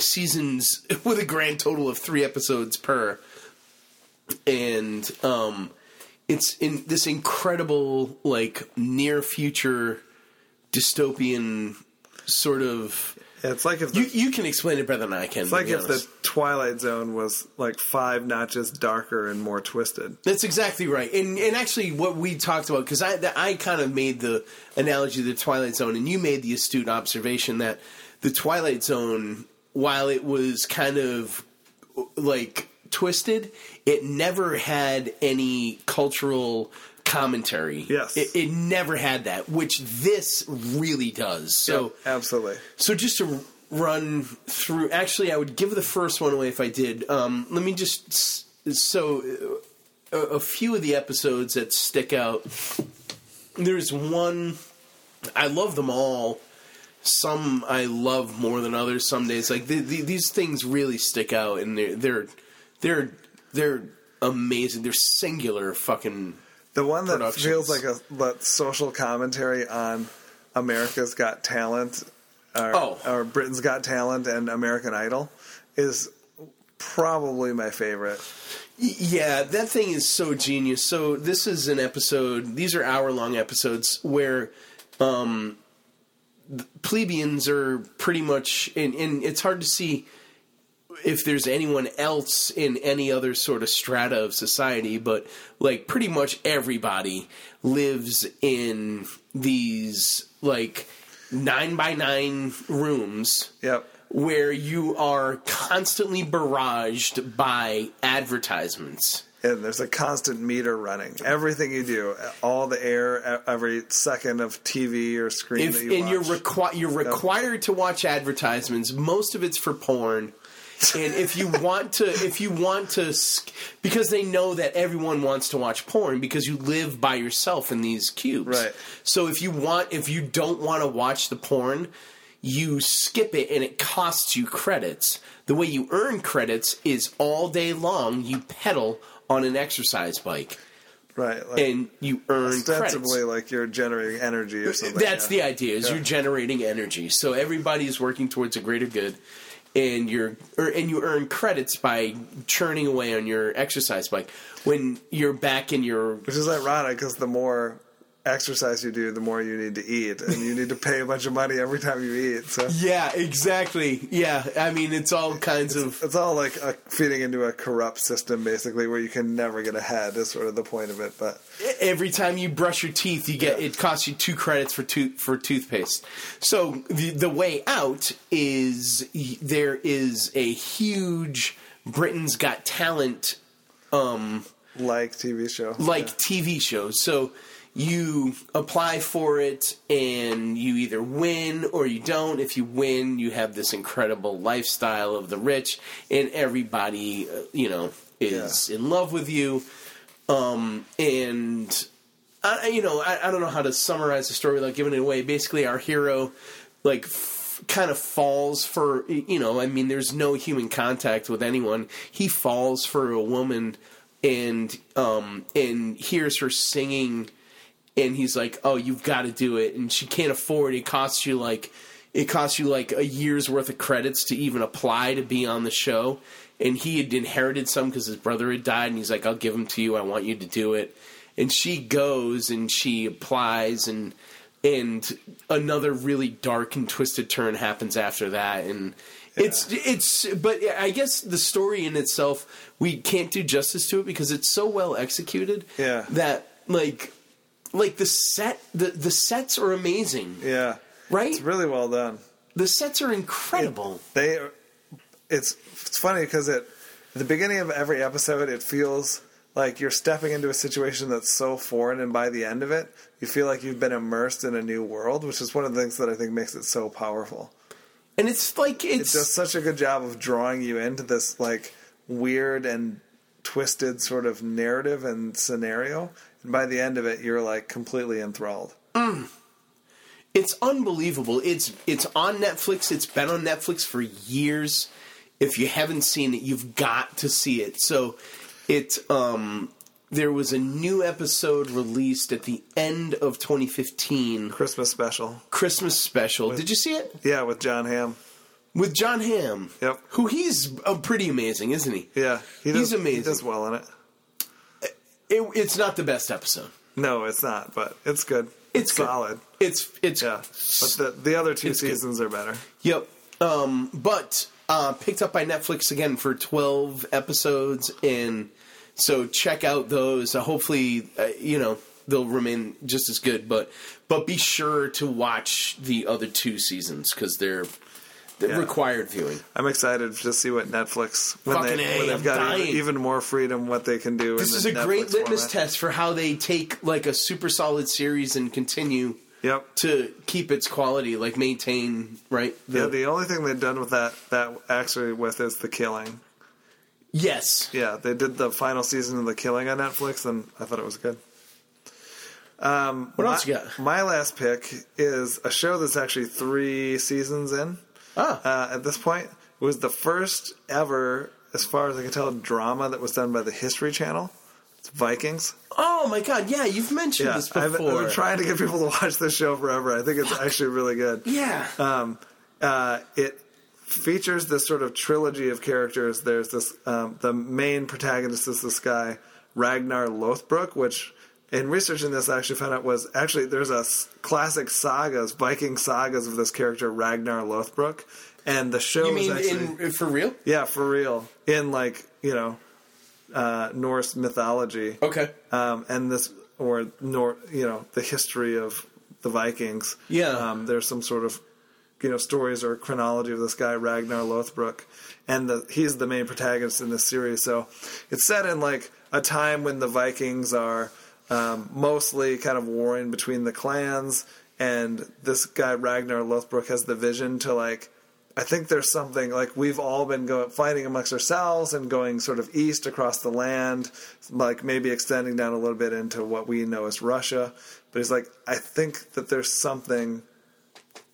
seasons with a grand total of three episodes per, and um, it's in this incredible like near future dystopian sort of. Yeah, it's like if the, You you can explain it better than I can. it's like if the. Twilight Zone was like five notches darker and more twisted. That's exactly right, and and actually what we talked about because I I kind of made the analogy of the Twilight Zone, and you made the astute observation that the Twilight Zone, while it was kind of like twisted, it never had any cultural commentary. Yes. it, it never had that, which this really does. So. absolutely. So just to run through, actually, I would give the first one away if I did. Um, let me just so uh, a, a few of the episodes that stick out. There's one I love them all some I love more than others. Some days, like the, the, these things really stick out, and they're they're they're they're amazing. They're singular fucking. The one that feels like a social commentary on America's Got Talent, or, Oh. or Britain's Got Talent, and American Idol is probably my favorite. Yeah, that thing is so genius. So this is an episode. These are hour long episodes where um, plebeians are pretty much, and, and it's hard to see if there's anyone else in any other sort of strata of society, but like pretty much everybody lives in these like nine by nine rooms Yep. where you are constantly barraged by advertisements. And there's a constant meter running. Everything you do, all the air, every second of TV or screen If that you and you're watch. requi- you're required to watch advertisements. Most of it's for porn. and if you want to if you want to because they know that everyone wants to watch porn because you live by yourself in these cubes. Right. So if you want if you don't want to watch the porn, you skip it and it costs you credits. The way you earn credits is all day long you pedal on an exercise bike right. Like, and you earn ostensibly credits. like you're generating energy or something. That's yeah. the idea. Is Yeah. you're generating energy. So everybody's working towards a greater good, and you're or, and you earn credits by churning away on your exercise bike. When you're back in your Which is ironic because the more exercise you do, the more you need to eat, and you need to pay a bunch of money every time you eat. So yeah, exactly. Yeah, I mean it's all kinds of it's all like a, feeding into a corrupt system, basically, where you can never get ahead. Is sort of the point of it. But every time you brush your teeth, you get it costs you two credits for tooth for toothpaste. So the the way out is there is a huge Britain's Got Talent Um, like TV show, like TV shows. So you apply for it and you either win or you don't. If you win, you have this incredible lifestyle of the rich, and everybody, uh, you know, is in love with you. Um, and I, you know, I, I don't know how to summarize the story without giving it away. Basically, our hero, like, f- kind of falls for, you know, I mean, there's no human contact with anyone. He falls for a woman, and um, and hears her singing, and he's like, "Oh, you've got to do it," and she can't afford it. It costs you like, it costs you like a year's worth of credits to even apply to be on the show. And he had inherited some because his brother had died, and he's like, "I'll give them to you. I want you to do it." And she goes and she applies, and and another really dark and twisted turn happens after that, and it's it's. But I guess the story in itself, we can't do justice to it because it's so well executed. Yeah. that like like the set the the sets are amazing, yeah, right? it's really well done. the sets are incredible. They, it's it's funny because it at the beginning of every episode, it feels like you're stepping into a situation that's so foreign, and by the end of it, you feel like you've been immersed in a new world, which is one of the things that I think makes it so powerful. And it's like It does such a good job of drawing you into this like weird and twisted sort of narrative and scenario, and by the end of it, you're like completely enthralled. It's unbelievable. It's it's on Netflix. It's been on Netflix for years. If you haven't seen it, you've got to see it. So it um there was a new episode released at the end of 2015, Christmas special, Christmas special. Did you see it? yeah, with Jon Hamm. With Jon Hamm. Yep. Who he's uh, pretty amazing, isn't he? Yeah, he He's does, He amazing. does well in it. It, it's not the best episode. No, it's not, but it's good. It's good. solid. It's it's Yeah, but the the other two It's good. seasons are better. Yep. Um, but uh, picked up by Netflix again for 12 episodes. And so check out those. Uh, hopefully, uh, you know, they'll remain just as good. But but be sure to watch the other two seasons because they're, they're Yeah. required viewing. I'm excited to see what Netflix when Fucking they when they've I'm got even, even more freedom what they can do. This is the a great litmus format. test for how they take like a super solid series and continue Yep. to keep its quality, like maintain right. The, yeah, the only thing they've done with that that actually with is the killing. yes, Yeah, they did the final season of the killing on Netflix, and I thought it was good. Um, What my, else you got? My last pick is a show that's actually three seasons in. Ah. Uh, at this point, it was the first ever, as far as I can tell, drama that was done by the History Channel. It's Vikings. Oh my god, yeah, you've mentioned Yeah, this I've, before. I've been trying to get people to watch this show forever. I think it's actually really good. yeah. Um, uh, it features this sort of trilogy of characters. There's this um, the main protagonist is this guy Ragnar Lothbrok, which in researching this I actually found out was actually there's a classic sagas, Viking sagas of this character Ragnar Lothbrok, and the show you is mean actually in for real? yeah for real in like you know uh, Norse mythology Okay. um, and this or nor you know the history of the Vikings. Yeah. um, there's some sort of you know stories or chronology of this guy Ragnar Lothbrok, and the, he's the main protagonist in this series. So it's set in like a time when the Vikings are um, mostly kind of warring between the clans, and this guy Ragnar Lothbrok has the vision to like. I think there's something like we've all been going fighting amongst ourselves and going sort of east across the land, like maybe extending down a little bit into what we know as Russia. But he's like, I think that there's something,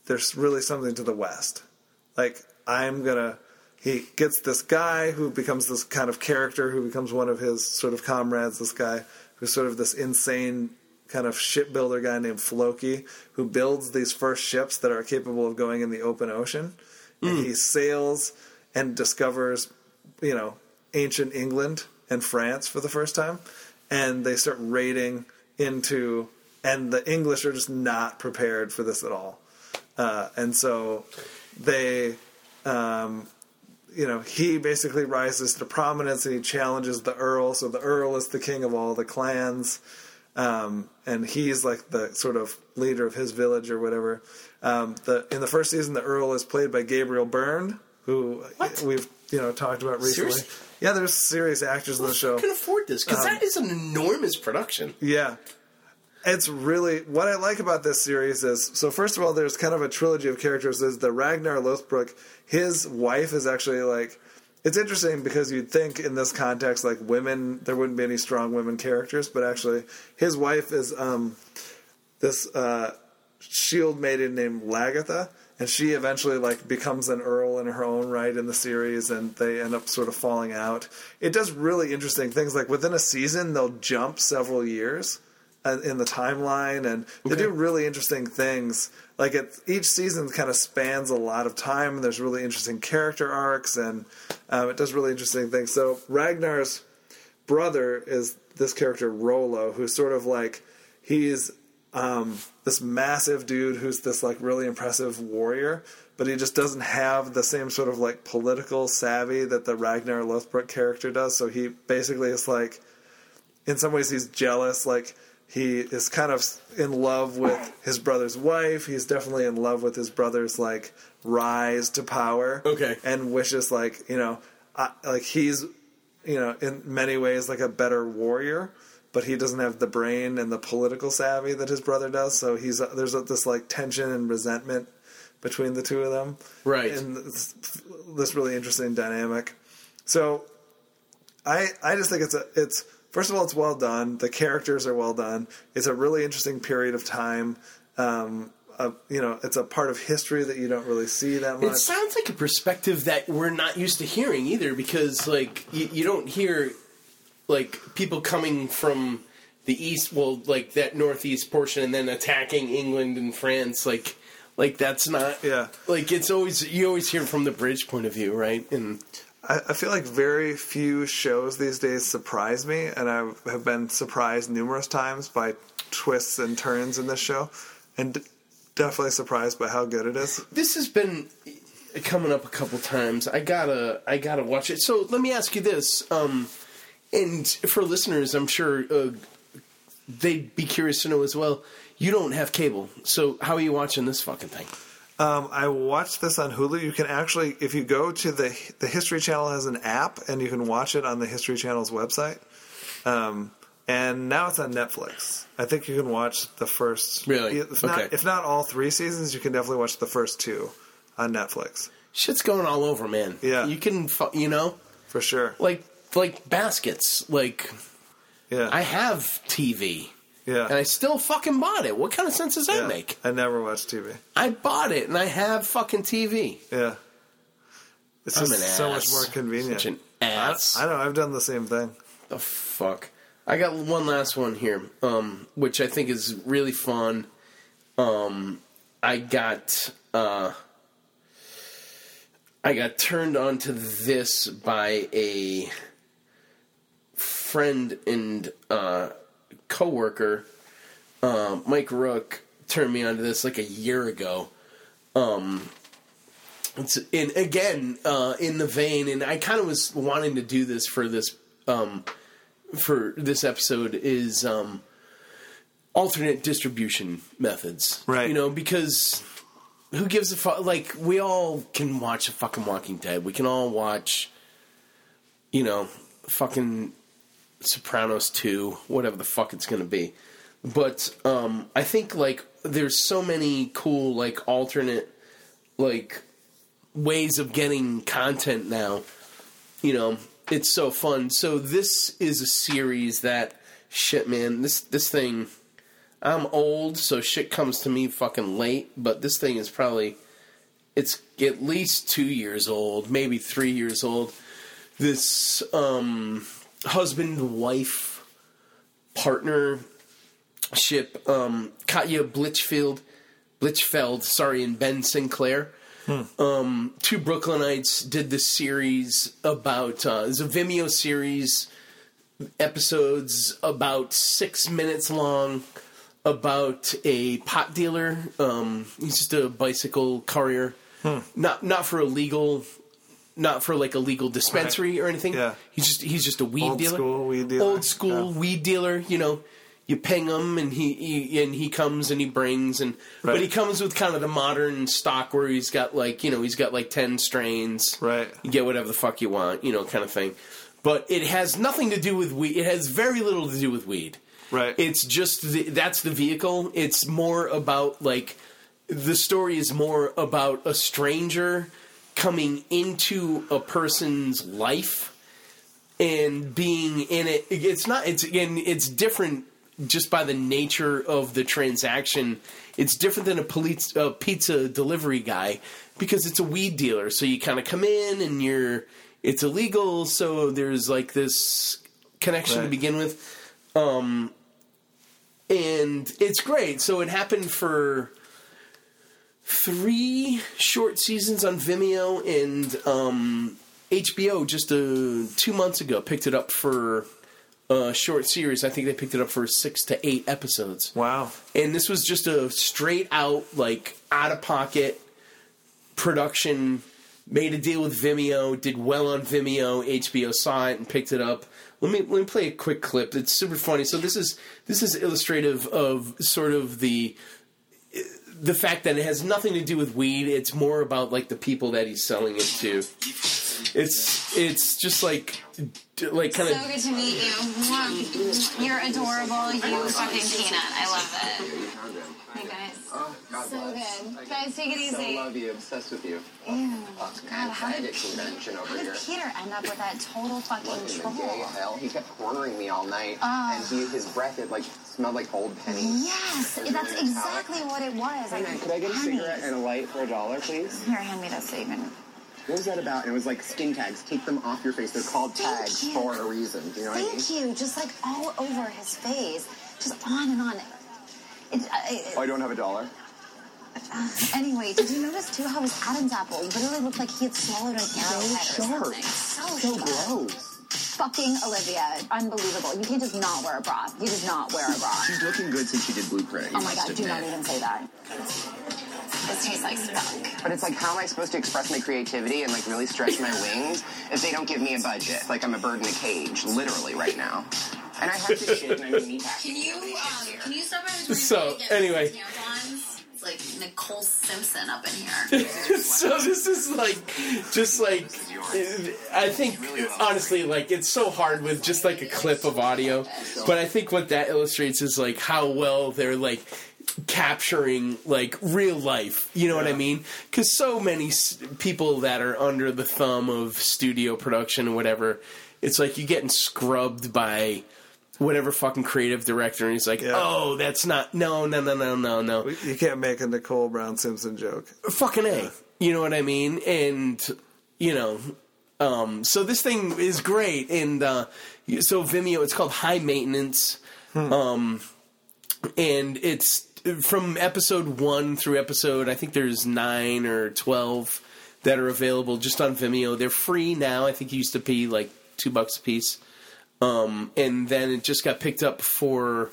there's really something to the west. Like I'm gonna. He gets this guy who becomes this kind of character who becomes one of his sort of comrades. This guy who's sort of this insane kind of shipbuilder guy named Floki who builds these first ships that are capable of going in the open ocean. And he sails and discovers, you know, ancient England and France for the first time. And they start raiding into, and the English are just not prepared for this at all. Uh, and so they, um, you know, he basically rises to prominence and he challenges the Earl. So the Earl is the king of all the clans. Um, and he's like the sort of leader of his village or whatever. Um, the in the first season, the Earl is played by Gabriel Byrne, who What? we've you know talked about recently. Seriously? Yeah, there's serious actors in the show. can afford this because Um, that is an enormous production. Yeah. It's really what I like about this series is so first of all there's kind of a trilogy of characters. Is the Ragnar Lothbrok. His wife is actually like it's interesting because you'd think in this context like women there wouldn't be any strong women characters but actually his wife is um this uh shield maiden named Lagertha and she eventually like becomes an earl in her own right in the series and they end up sort of falling out. It does really interesting things. Like within a season they'll jump several years in the timeline and they do really interesting things like it each season kind of spans a lot of time and there's really interesting character arcs and um, it does really interesting things so ragnar's brother is this character Rollo, who's sort of like he's um, this massive dude who's this like really impressive warrior, but he just doesn't have the same sort of like political savvy that the Ragnar Lothbrok character does. So he basically is like, in some ways, he's jealous. Like he is kind of in love with his brother's wife. He's definitely in love with his brother's like rise to power. Okay. and wishes like you know, I, like he's you know, in many ways like a better warrior, but he doesn't have the brain and the political savvy that his brother does. So he's uh, there's a, this like tension and resentment between the two of them, Right. And this, this really interesting dynamic. So I I just think it's a it's first of all it's well done. The characters are well done. It's a really interesting period of time. Um, uh, you know, it's a part of history that you don't really see that much. It sounds like a perspective that we're not used to hearing either, because like you, you don't hear like people coming from the east, well, like that northeast portion, and then attacking England and France, like. Like that's not Yeah. Like it's always you always hear from the British point of view, right? And I, I feel like very few shows these days surprise me, and I have been surprised numerous times by twists and turns in this show, and d- definitely surprised by how good it is. this has been coming up a couple times. I gotta, I gotta watch it. So let me ask you this, um, and for listeners, I'm sure uh, they'd be curious to know as well. You don't have cable, so how are you watching this fucking thing? Um, I watched this on Hulu. You can actually, if you go to the the History Channel has an app, and you can watch it on the History Channel's website. Um, and now it's on Netflix. I think you can watch the first. Really? If not, Okay. if not all three seasons, you can definitely watch the first two on Netflix Shit's going all over, man. Yeah. you can, you know, for sure. like like baskets. Like Yeah, I have TV, Yeah. and I still fucking bought it. What kind of sense does that Yeah. make? I never watch TV. I bought it, and I have fucking TV. Yeah. It's I'm just an so much more convenient. Such an I, ass. I know. I've done the same thing. the fuck. I got one last one here, um, which I think is really fun. Um, I got uh, I got turned on to this by a friend and uh, coworker. Um, Mike Rook turned me on to this like a year ago. Um, it's in again uh, in the vein, and I kind of was wanting to do this for this um, for this episode is um, alternate distribution methods, Right. You know, because who gives a fuck? Like we all can watch a fucking Walking Dead. We can all watch, you know, fucking Sopranos two, whatever the fuck it's gonna be. But um, I think like there's so many cool like alternate like ways of getting content now. You know, it's so fun. So this is a series that shit, man. This this thing. I'm old, so shit comes to me fucking late. But this thing is probably it's at least two years old, maybe three years old. This um, husband wife partnership, um, Katya Blichfield, Blichfeld, sorry, and Ben Sinclair. Um, two Brooklynites did this series about uh, it's a Vimeo series, episodes about six minutes long, about a pot dealer. Um, he's just a bicycle courier, not not for a legal, not for like a legal dispensary or anything. Yeah. he's just he's just a weed Old dealer, school weed dealer. old school Yeah. weed dealer. You know, you ping him and he, he and he comes and he brings and but he comes with kind of the modern stock where he's got like you know he's got like ten strains. Right. You get whatever the fuck you want, you know, kind of thing. But it has nothing to do with weed. It has very little to do with weed. Right. It's just the, that's the vehicle. It's more about like the story is more about a stranger coming into a person's life and being in it. It's not. It's again. It's different just by the nature of the transaction. It's different than a police a pizza delivery guy because it's a weed dealer. So you kind of come in and you're. It's illegal, so there's like this connection to begin with Um, and it's great. So it happened for three short seasons on Vimeo, and um, HBO just uh, two months ago picked it up for a short series. I think they picked it up for six to eight episodes. Wow. And this was just a straight out, like, out of pocket production. Made a deal with Vimeo, did well on Vimeo. HBO saw it and picked it up. Let me let me play a quick clip. It's super funny. So this is this is illustrative of sort of the the fact that it has nothing to do with weed. It's more about like the people that he's selling it to. It's it's just like like kind of So good to meet you. You're adorable. You fucking peanut. I love it. Guys. So good. Guys, take it easy. I love you, obsessed with you. Ew. God, how did, convention over how did Peter end up with that total fucking in troll? gay hell. He kept cornering me all night, and he, his breath it like smelled like old pennies. Yes, that's exactly what it was. Hey man, could I get a cigarette and a light for a dollar, please? Here, hand me this so you. What was that about? And it was like skin tags. Take them off your face. They're called Thank tags you. for a reason. Do you know what I mean? Thank you. Just like all over his face, just on and on. It, I, Oh, I don't have a dollar. Anyway, did you notice too how his Adam's apple literally looked like he had swallowed an arrowhead So or sharp. something? So, So sharp. gross. Fucking Olivia, unbelievable. You can't just not wear a bra. You just not wear a bra. She's looking good since she did Blueprint. You Oh my god, do not even say that. This tastes like skunk. But it's like, how am I supposed to express my creativity and like really stretch my wings if they don't give me a budget? Like I'm a bird in a cage, literally right now. And I have to shit and I'm meat Can you um, can you stop by the So, anyway. Tampons? It's like Nicole Simpson up in here. so this is like just like I think honestly like it's so hard with just like a clip of audio but I think what that illustrates is like how well they're like capturing like real life you know what I mean cuz so many s- people that are under the thumb of studio production or whatever it's like you're getting scrubbed by whatever fucking creative director, and he's like, Yeah. "Oh, that's not no, no, no, no, no, no." You can't make a Nicole Brown Simpson joke. fucking a. You know what I mean? And you know, um, so this thing is great. And uh, so Vimeo, it's called High Maintenance, um, and it's from episode one through episode. I think there's nine or twelve that are available just on Vimeo. They're free now. I think you used to be like two bucks a piece. Um, and then it just got picked up for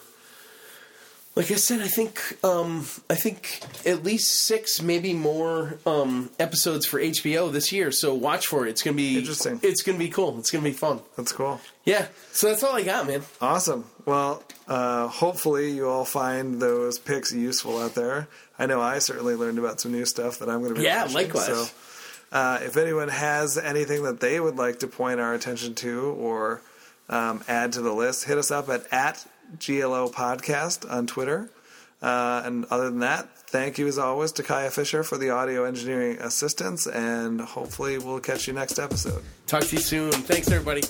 like I said, I think um, I think at least six, maybe more um, episodes for HBO this year. So watch for it. It's gonna be Interesting. It's gonna be cool. It's gonna be fun. That's cool. Yeah. So that's all I got, man. Awesome. Well, uh, hopefully you all find those picks useful out there. I know I certainly learned about some new stuff that I'm going to be Yeah, watching. likewise. So, uh, if anyone has anything that they would like to point our attention to or um, add to the list, hit us up at at GLO Podcast on Twitter. Uh, and other than that, thank you as always to Kaya Fisher for the audio engineering assistance, and hopefully we'll catch you next episode. Talk to you soon. Thanks, everybody.